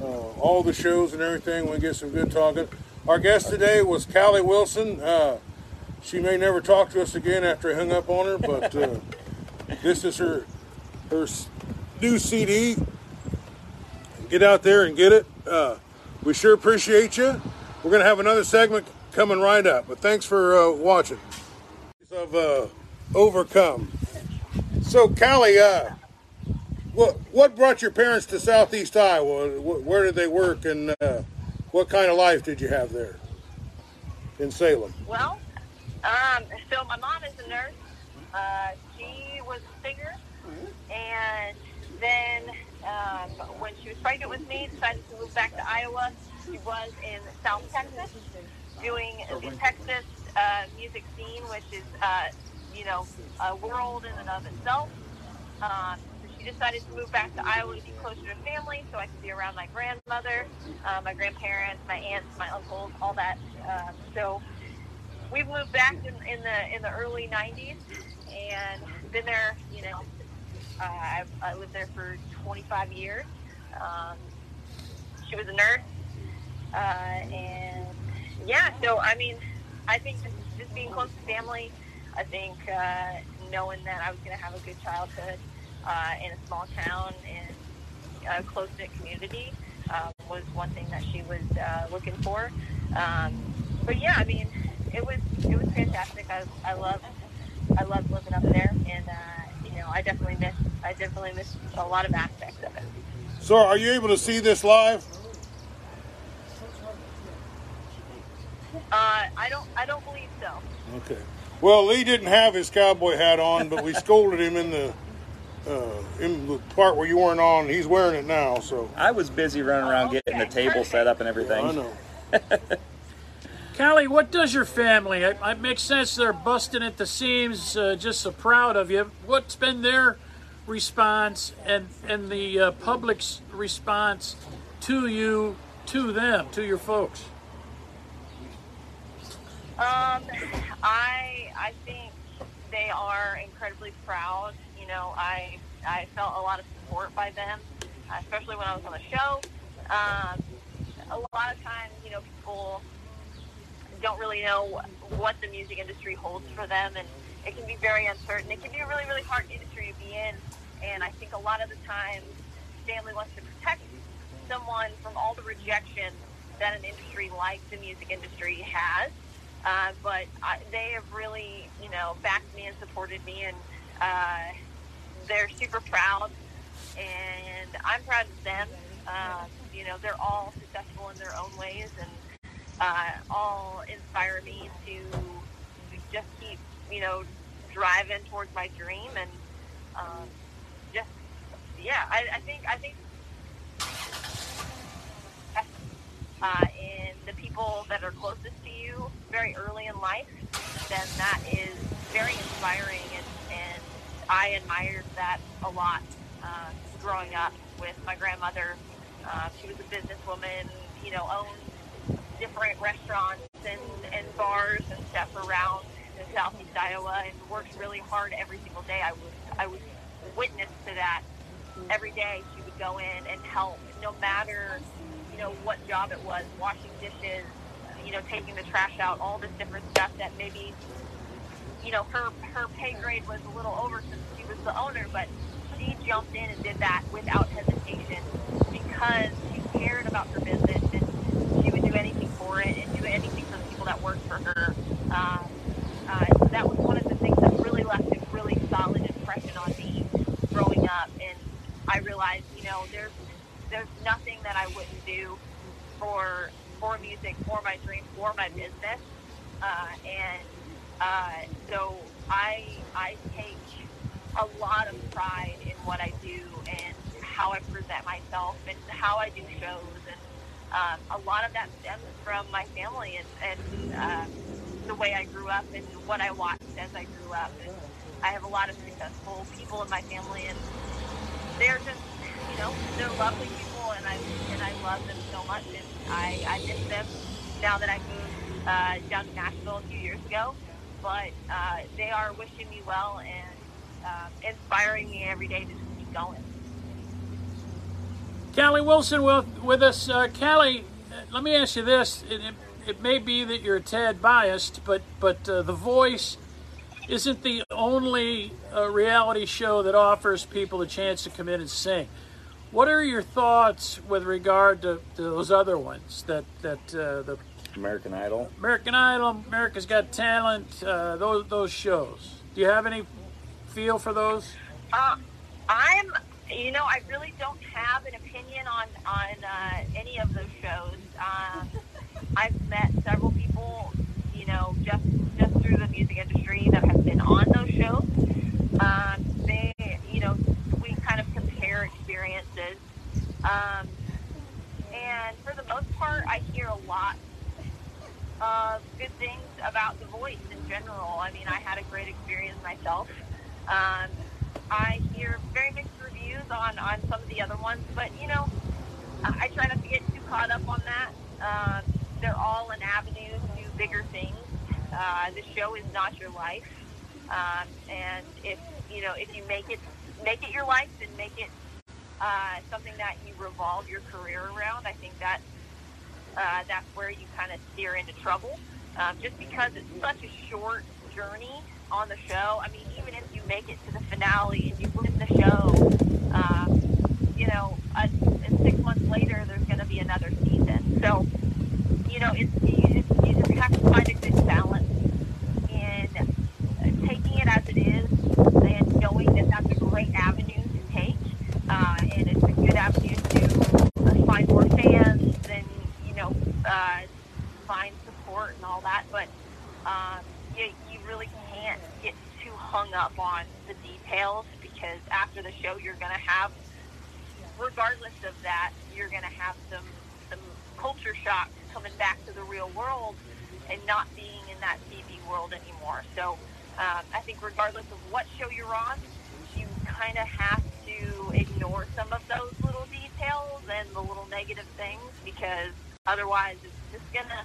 uh, all the shows and everything. We get some good talking. Our guest today was Cali Wilson. Uh, she may never talk to us again after I hung up on her, but uh, [laughs] this is her her new CD. Get out there and get it. Uh, we sure appreciate you. We're going to have another segment coming right up, but thanks for uh, watching. Of uh, Overcome. So, Cali, uh, what what brought your parents to Southeast Iowa? Where did they work, and uh, what kind of life did you have there in Salem? Well, um, so my mom is a nurse. Uh, she was a singer, and then um, when she was pregnant with me, decided to move back to Iowa. She was in South Texas doing the Texas uh, music scene, which is uh, you know a world in and of itself. Um, she decided to move back to Iowa to be closer to family, so I could be around my grandmother, uh, my grandparents, my aunts, my uncles, all that. Um, so we've moved back in, in the in the early '90s and been there. You know, uh, I've, I lived there for 25 years. Um, she was a nurse, uh, and yeah. So I mean, I think just, just being close to family. I think uh, knowing that I was going to have a good childhood uh, in a small town and a close knit community um, was one thing that she was uh, looking for. Um, but yeah, I mean, it was it was fantastic. I I love I love living up there, and uh, you know, I definitely miss I definitely miss a lot of aspects of it. So, are you able to see this live? Uh, I don't I don't believe so. Okay. Well, Lee didn't have his cowboy hat on, but we scolded him in the uh, in the part where you weren't on. He's wearing it now, so I was busy running around getting the table set up and everything. I know. [laughs] Cali, what does your family? It, it makes sense they're busting at the seams, uh, just so proud of you. What's been their response and and the uh, public's response to you, to them, to your folks? Um, I I think they are incredibly proud. You know, I I felt a lot of support by them, especially when I was on the show. Um, a lot of times, you know, people don't really know what the music industry holds for them, and it can be very uncertain. It can be a really really hard industry to be in, and I think a lot of the time, family wants to protect someone from all the rejection that an industry like the music industry has. Uh, but I, they have really, you know, backed me and supported me, and uh, they're super proud, and I'm proud of them. Uh, you know, they're all successful in their own ways, and uh, all inspire me to just keep, you know, driving towards my dream, and um, just, yeah, I, I think, I think uh, and the people that are closest very early in life, then that is very inspiring. And, and I admired that a lot uh, growing up with my grandmother. Uh, she was a businesswoman, you know, owned different restaurants and, and bars and stuff around in southeast Iowa and worked really hard every single day. I was, I was witness to that every day. She would go in and help, no matter you know what job it was, washing dishes, you know, taking the trash out, all this different stuff that maybe you know her her pay grade was a little over since she was the owner, but she jumped in and did that without hesitation because she cared about her business and she would do anything for it and do anything for the people that worked for her. Um, uh, so that was one of the things that really left a really solid impression on me growing up, and I realized, you know, there's there's nothing that I wouldn't do for for music, for my dream, for my business, uh, and uh, so I I take a lot of pride in what I do and how I present myself and how I do shows, and um, a lot of that stems from my family and, and uh, the way I grew up and what I watched as I grew up. And I have a lot of successful people in my family, and they're just you know, they're lovely people, and I and I love them so much, and I I miss them now that I moved uh, down to Nashville a few years ago. But uh, they are wishing me well and uh, inspiring me every day to keep going. Cali Wilson with, with us. Uh, Cali, let me ask you this. it may be that you're a tad biased, but but uh, The Voice isn't the only uh, reality show that offers people a chance to come in and sing. What are your thoughts with regard to, to those other ones that that uh, the American Idol. American Idol, America's Got Talent, uh, those those shows? Do you have any feel for those? Uh, I'm, you know, I really don't have an opinion on on uh, any of those shows. Um, I've met several people, you know, just just through the music industry that have been on those shows. Um, they, you know, we kind of compare experiences. Um, and for the most part, I hear a lot of good things about The Voice in general. I mean, I had a great experience myself. Um, I hear very mixed reviews on, on some of the other ones, but you know, I, try not to get too caught up on that. Um, they're all an avenue to bigger things. Uh, the show is not your life, um, and if you know if you make it make it your life, then make it uh, something that you revolve your career around. I think that uh, that's where you kind of steer into trouble, um, just because it's such a short journey on the show. I mean, even if you make it to the finale and you win the show, um, you know, uh, six months later there's going to be another season. So, you know, it's you just, you just have to find a good balance in taking it as it is and knowing that that's a great avenue uh, and it's a good avenue to uh, find more fans and you know uh, find support and all that. But um, you, you really can't get too hung up on the details because after the show you're going to have, regardless of that, you're going to have some some culture shock coming back to the real world and not being in that TV world anymore. So um, I think regardless of what show you're on, you kind of have ignore some of those little details and the little negative things because otherwise it's just gonna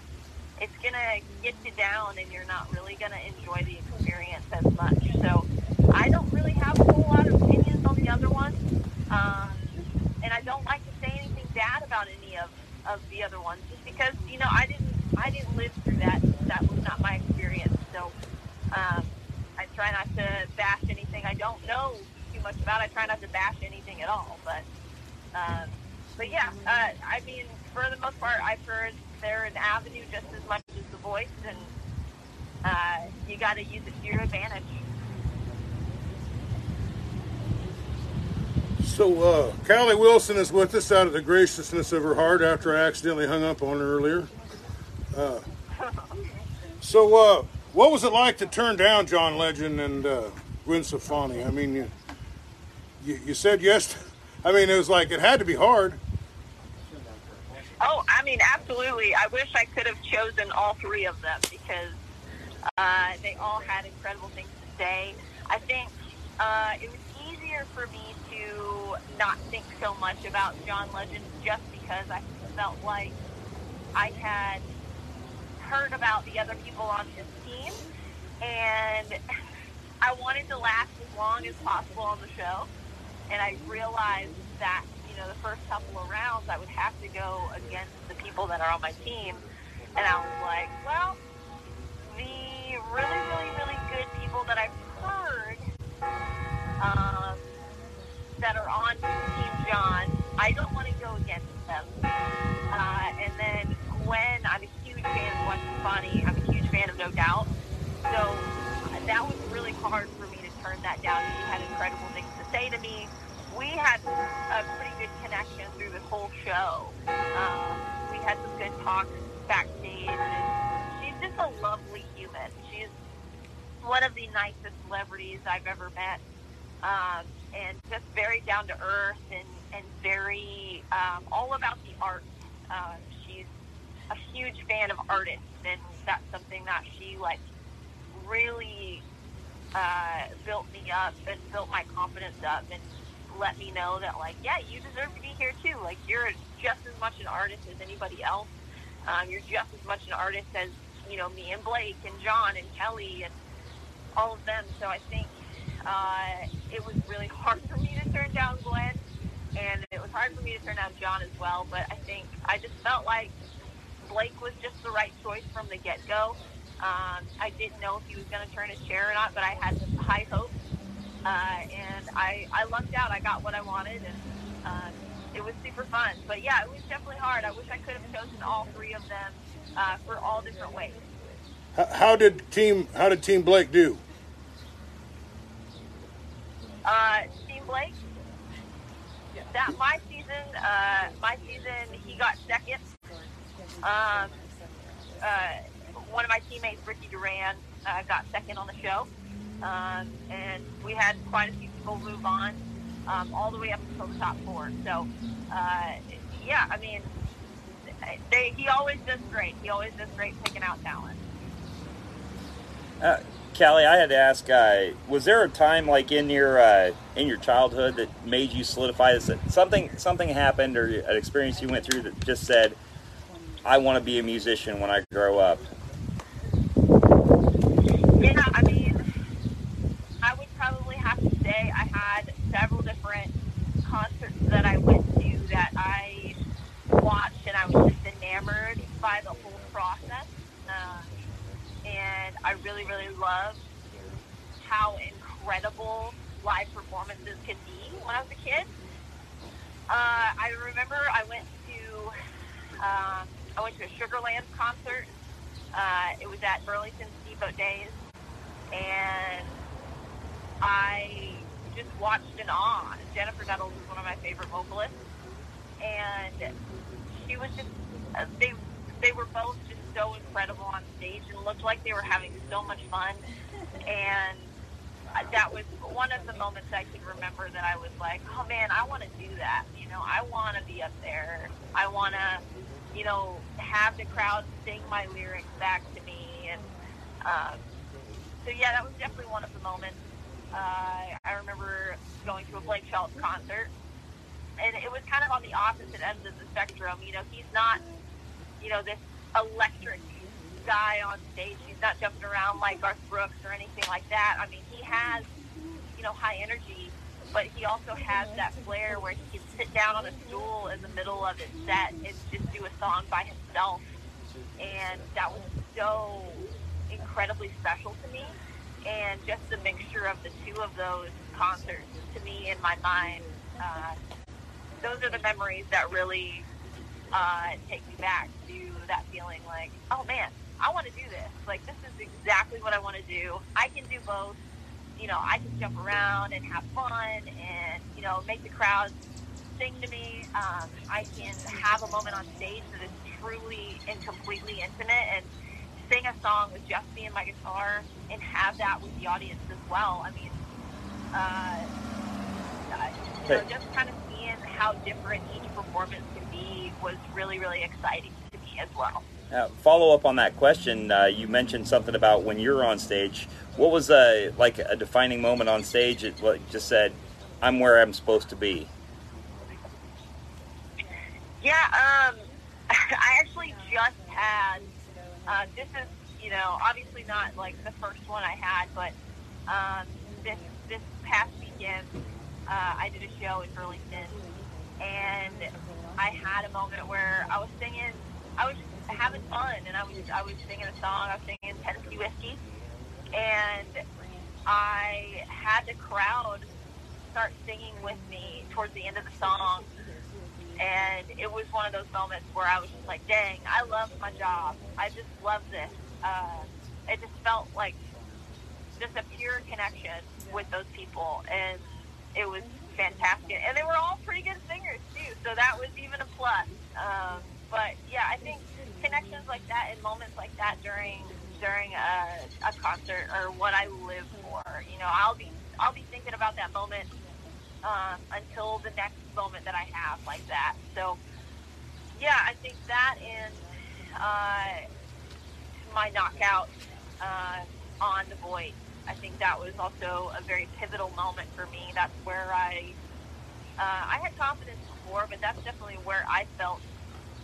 it's gonna get you down and you're not really gonna enjoy the experience as much. So I don't really have a whole lot of opinions on the other ones, um, and I don't like to say anything bad about any of of the other ones just because you know I didn't I didn't live through that. That was not my experience. So um, I try not to bash anything I don't know much about. I try not to bash anything at all. But um, but yeah, uh, I mean, for the most part, I've heard they're an avenue just as much as the voice, and uh, you got to use it to your advantage. So, uh, Cali Wilson is with us out of the graciousness of her heart after I accidentally hung up on her earlier. Uh, so, uh, what was it like to turn down John Legend and uh, Gwen Stefani? I mean, you, you, said yes. [laughs] I mean, it was like it had to be hard. Oh, I mean, absolutely. I wish I could have chosen all three of them because uh, they all had incredible things to say. I think uh, it was easier for me to not think so much about John Legend just because I felt like I had heard about the other people on his team and [laughs] I wanted to last as long as possible on the show. And I realized that you know, the first couple of rounds, I would have to go against the people that are on my team. And I was like, well, the really, really, really good people that I've heard um, that are on Team John, I don't want to go against them. Uh, and then Gwen, I'm a huge fan of Gwen Stefani. I'm a huge fan of No Doubt. Had a pretty good connection through the whole show. Um, we had some good talks backstage, she's just a lovely human. She's one of the nicest celebrities I've ever met, um, and just very down to earth and and very um, all about the art. Uh, she's a huge fan of artists, and that's something that she like really uh, built me up and built my confidence up and let me know that like, yeah, you deserve to be here too. Like you're just as much an artist as anybody else. Um, you're just as much an artist as you know me and Blake and John and Kelly and all of them. So I think uh, it was really [laughs] hard for me to turn down Gwen, and it was hard for me to turn down John as well. But I think I just felt like Blake was just the right choice from the get go. Um, I didn't know if he was going to turn his chair or not, but I had high hopes. Uh, and I, I lucked out. I got what I wanted, and uh, it was super fun. But yeah, it was definitely hard. I wish I could have chosen all three of them uh, for all different ways. How, how did team How did Team Blake do? Uh, Team Blake. That my season, uh, my season, he got second. Um, uh, one of my teammates, Ricky Duran, uh, got second on the show, um, and we had quite a few people move on, um, all the way up until the top four. So, uh, yeah, I mean, they, he always does great. He always does great picking out talent. Uh, Cali, I had to ask: uh, Was there a time like in your uh, in your childhood that made you solidify this? That Something something happened or an experience you went through that just said, "I want to be a musician when I grow up." Yeah, I mean, I would probably have to say I had several different concerts that I went to that I watched, and I was just enamored by the whole process. Uh, and I really, really loved how incredible live performances can be when I was a kid. Uh, I remember I went to um, I went to a Sugarland concert. Uh, it was at Burlington Steamboat Days, and I just watched in awe. Jennifer Nettles is one of my favorite vocalists, and she was just uh, they they were both just so incredible on stage and looked like they were having so much fun. And that was one of the moments I can remember that I was like, oh man, I want to do that. You know, I want to be up there. I want to, you know, have the crowd sing my lyrics back to me. And um, so, yeah, that was definitely one of the moments. Uh, I remember going to a Blake Shelton concert, and it was kind of on the opposite ends of the spectrum. You know, he's not, you know, this electric guy on stage. He's not jumping around like Garth Brooks or anything like that. I mean, he has, you know, high energy, but he also has that flair where he can sit down on a stool in the middle of his set and just do a song by himself. And that was so incredibly special to me. And just the mixture of the two of those concerts to me in my mind, uh, those are the memories that really uh, take me back to that feeling like, oh man, I want to do this. Like, this is exactly what I want to do. I can do both. You know, I can jump around and have fun and, you know, make the crowd sing to me. Um, I can have a moment on stage that is truly and completely intimate and sing a song with just me and my guitar and have that with the audience as well. I mean, uh, you know, just kind of seeing how different each performance can be was really, really exciting to me as well. Uh, follow up on that question. Uh, you mentioned something about when you're on stage. What was a like a defining moment on stage? It like, just said, "I'm where I'm supposed to be." Yeah, um, [laughs] I actually just had. Uh, this is, you know, obviously not like the first one I had, but um, this this past weekend, uh, I did a show in Burlington, and I had a moment where I was singing I was just having fun, and I was I was singing a song. I was singing Tennessee whiskey, and I had the crowd start singing with me towards the end of the song, and it was one of those moments where I was just like, "Dang, I love my job. I just love this." Uh, it just felt like just a pure connection with those people, and it was fantastic. And they were all pretty good singers too, so that was even a plus. Um, but yeah, I think connections like that and moments like that during during a, a concert are what I live for. You know, I'll be I'll be thinking about that moment um, until the next moment that I have like that. So yeah, I think that and uh, my knockout uh, on the Voice. I think that was also a very pivotal moment for me. That's where I uh, I had confidence before, but that's definitely where I felt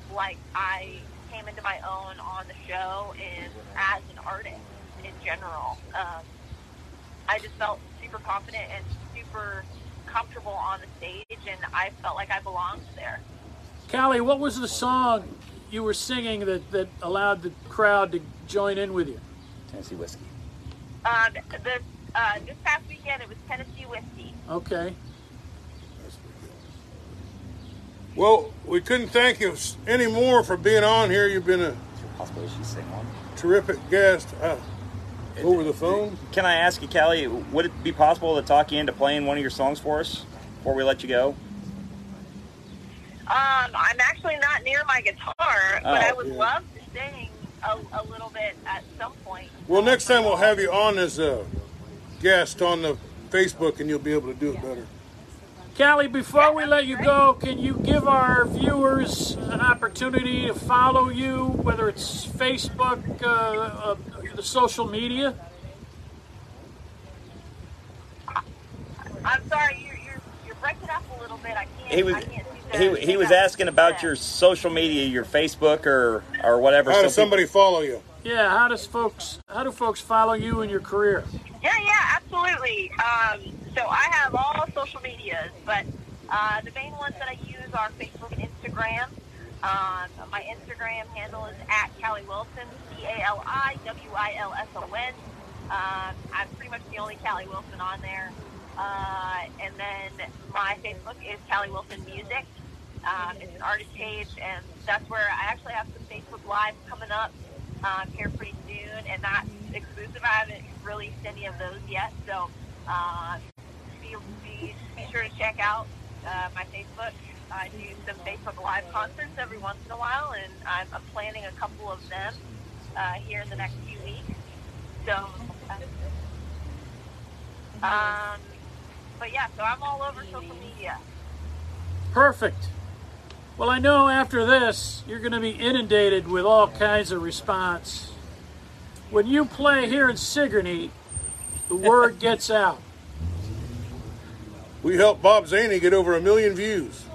like I came into my own on the show and as an artist in general. Um, I just felt super confident and super comfortable on the stage, and I felt like I belonged there. Cali, what was the song you were singing that, that allowed the crowd to join in with you? Tennessee whiskey. Um, this uh, this past weekend it was Tennessee whiskey. Okay. Well, we couldn't thank you any more for being on here. You've been a Is there a possibility she sing one? terrific guest. Uh, over the phone? Can I ask you, Cali, would it be possible to talk you into playing one of your songs for us before we let you go? Um, I'm actually not near my guitar, but Oh, I would yeah. love to sing a, a little bit at some point. Well, next time we'll have you on as a guest on the Facebook, and you'll be able to do it better. Cali, before we let you go, can you give our viewers an opportunity to follow you, whether it's Facebook, uh, uh, the social media? I'm sorry, you're, you're, you're breaking up a little bit. I can't. He was I can't see he, he was asking about your social media, your Facebook or or whatever. How does somebody follow you? Yeah, how does folks how do folks follow you in your career? Yeah, yeah, absolutely. Um, so I have all social medias, but uh, the main ones that I use are Facebook and Instagram. Um, my Instagram handle is at Cali Wilson, C A L I W I L S O N. Um, I'm pretty much the only Cali Wilson on there. Uh, and then my Facebook is Cali Wilson Music. Um, it's an artist page, and that's where I actually have some Facebook Live coming up um, here pretty soon, and that's exclusive. I haven't released any of those yet, so uh, be, be, be sure to check out uh, my Facebook. I do some Facebook Live concerts every once in a while, and I'm, I'm planning a couple of them uh, here in the next few weeks. So, uh, um, but yeah, so I'm all over social media. Perfect. Well, I know after this, you're going to be inundated with all kinds of response. When you play here in Sigourney, the word [laughs] gets out. We helped Bob Zaney get over a million views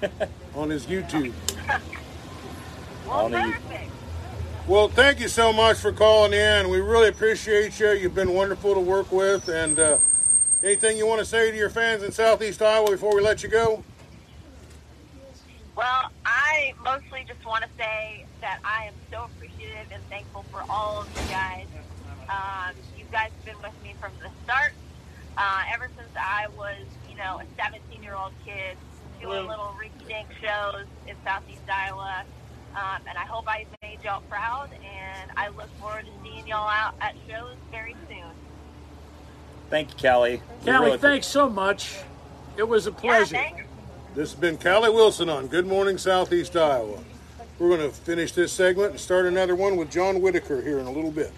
[laughs] on his YouTube. Well, On perfect. Well, thank you so much for calling in. We really appreciate you. You've been wonderful to work with. And uh, anything you want to say to your fans in Southeast Iowa before we let you go? Well, I mostly just want to say that I am so appreciative and thankful for all of you guys. Um, you guys have been with me from the start, uh, ever since I was, you know, a 17 year old kid doing little rinky dink shows in Southeast Iowa. Um, and I hope I made y'all proud, and I look forward to seeing y'all out at shows very soon. Thank you, Cali. We Cali, really- thanks so much. It was a pleasure. Yeah, thanks. This has been Cali Wilson on Good Morning Southeast Iowa. We're going to finish this segment and start another one with John Whitaker here in a little bit.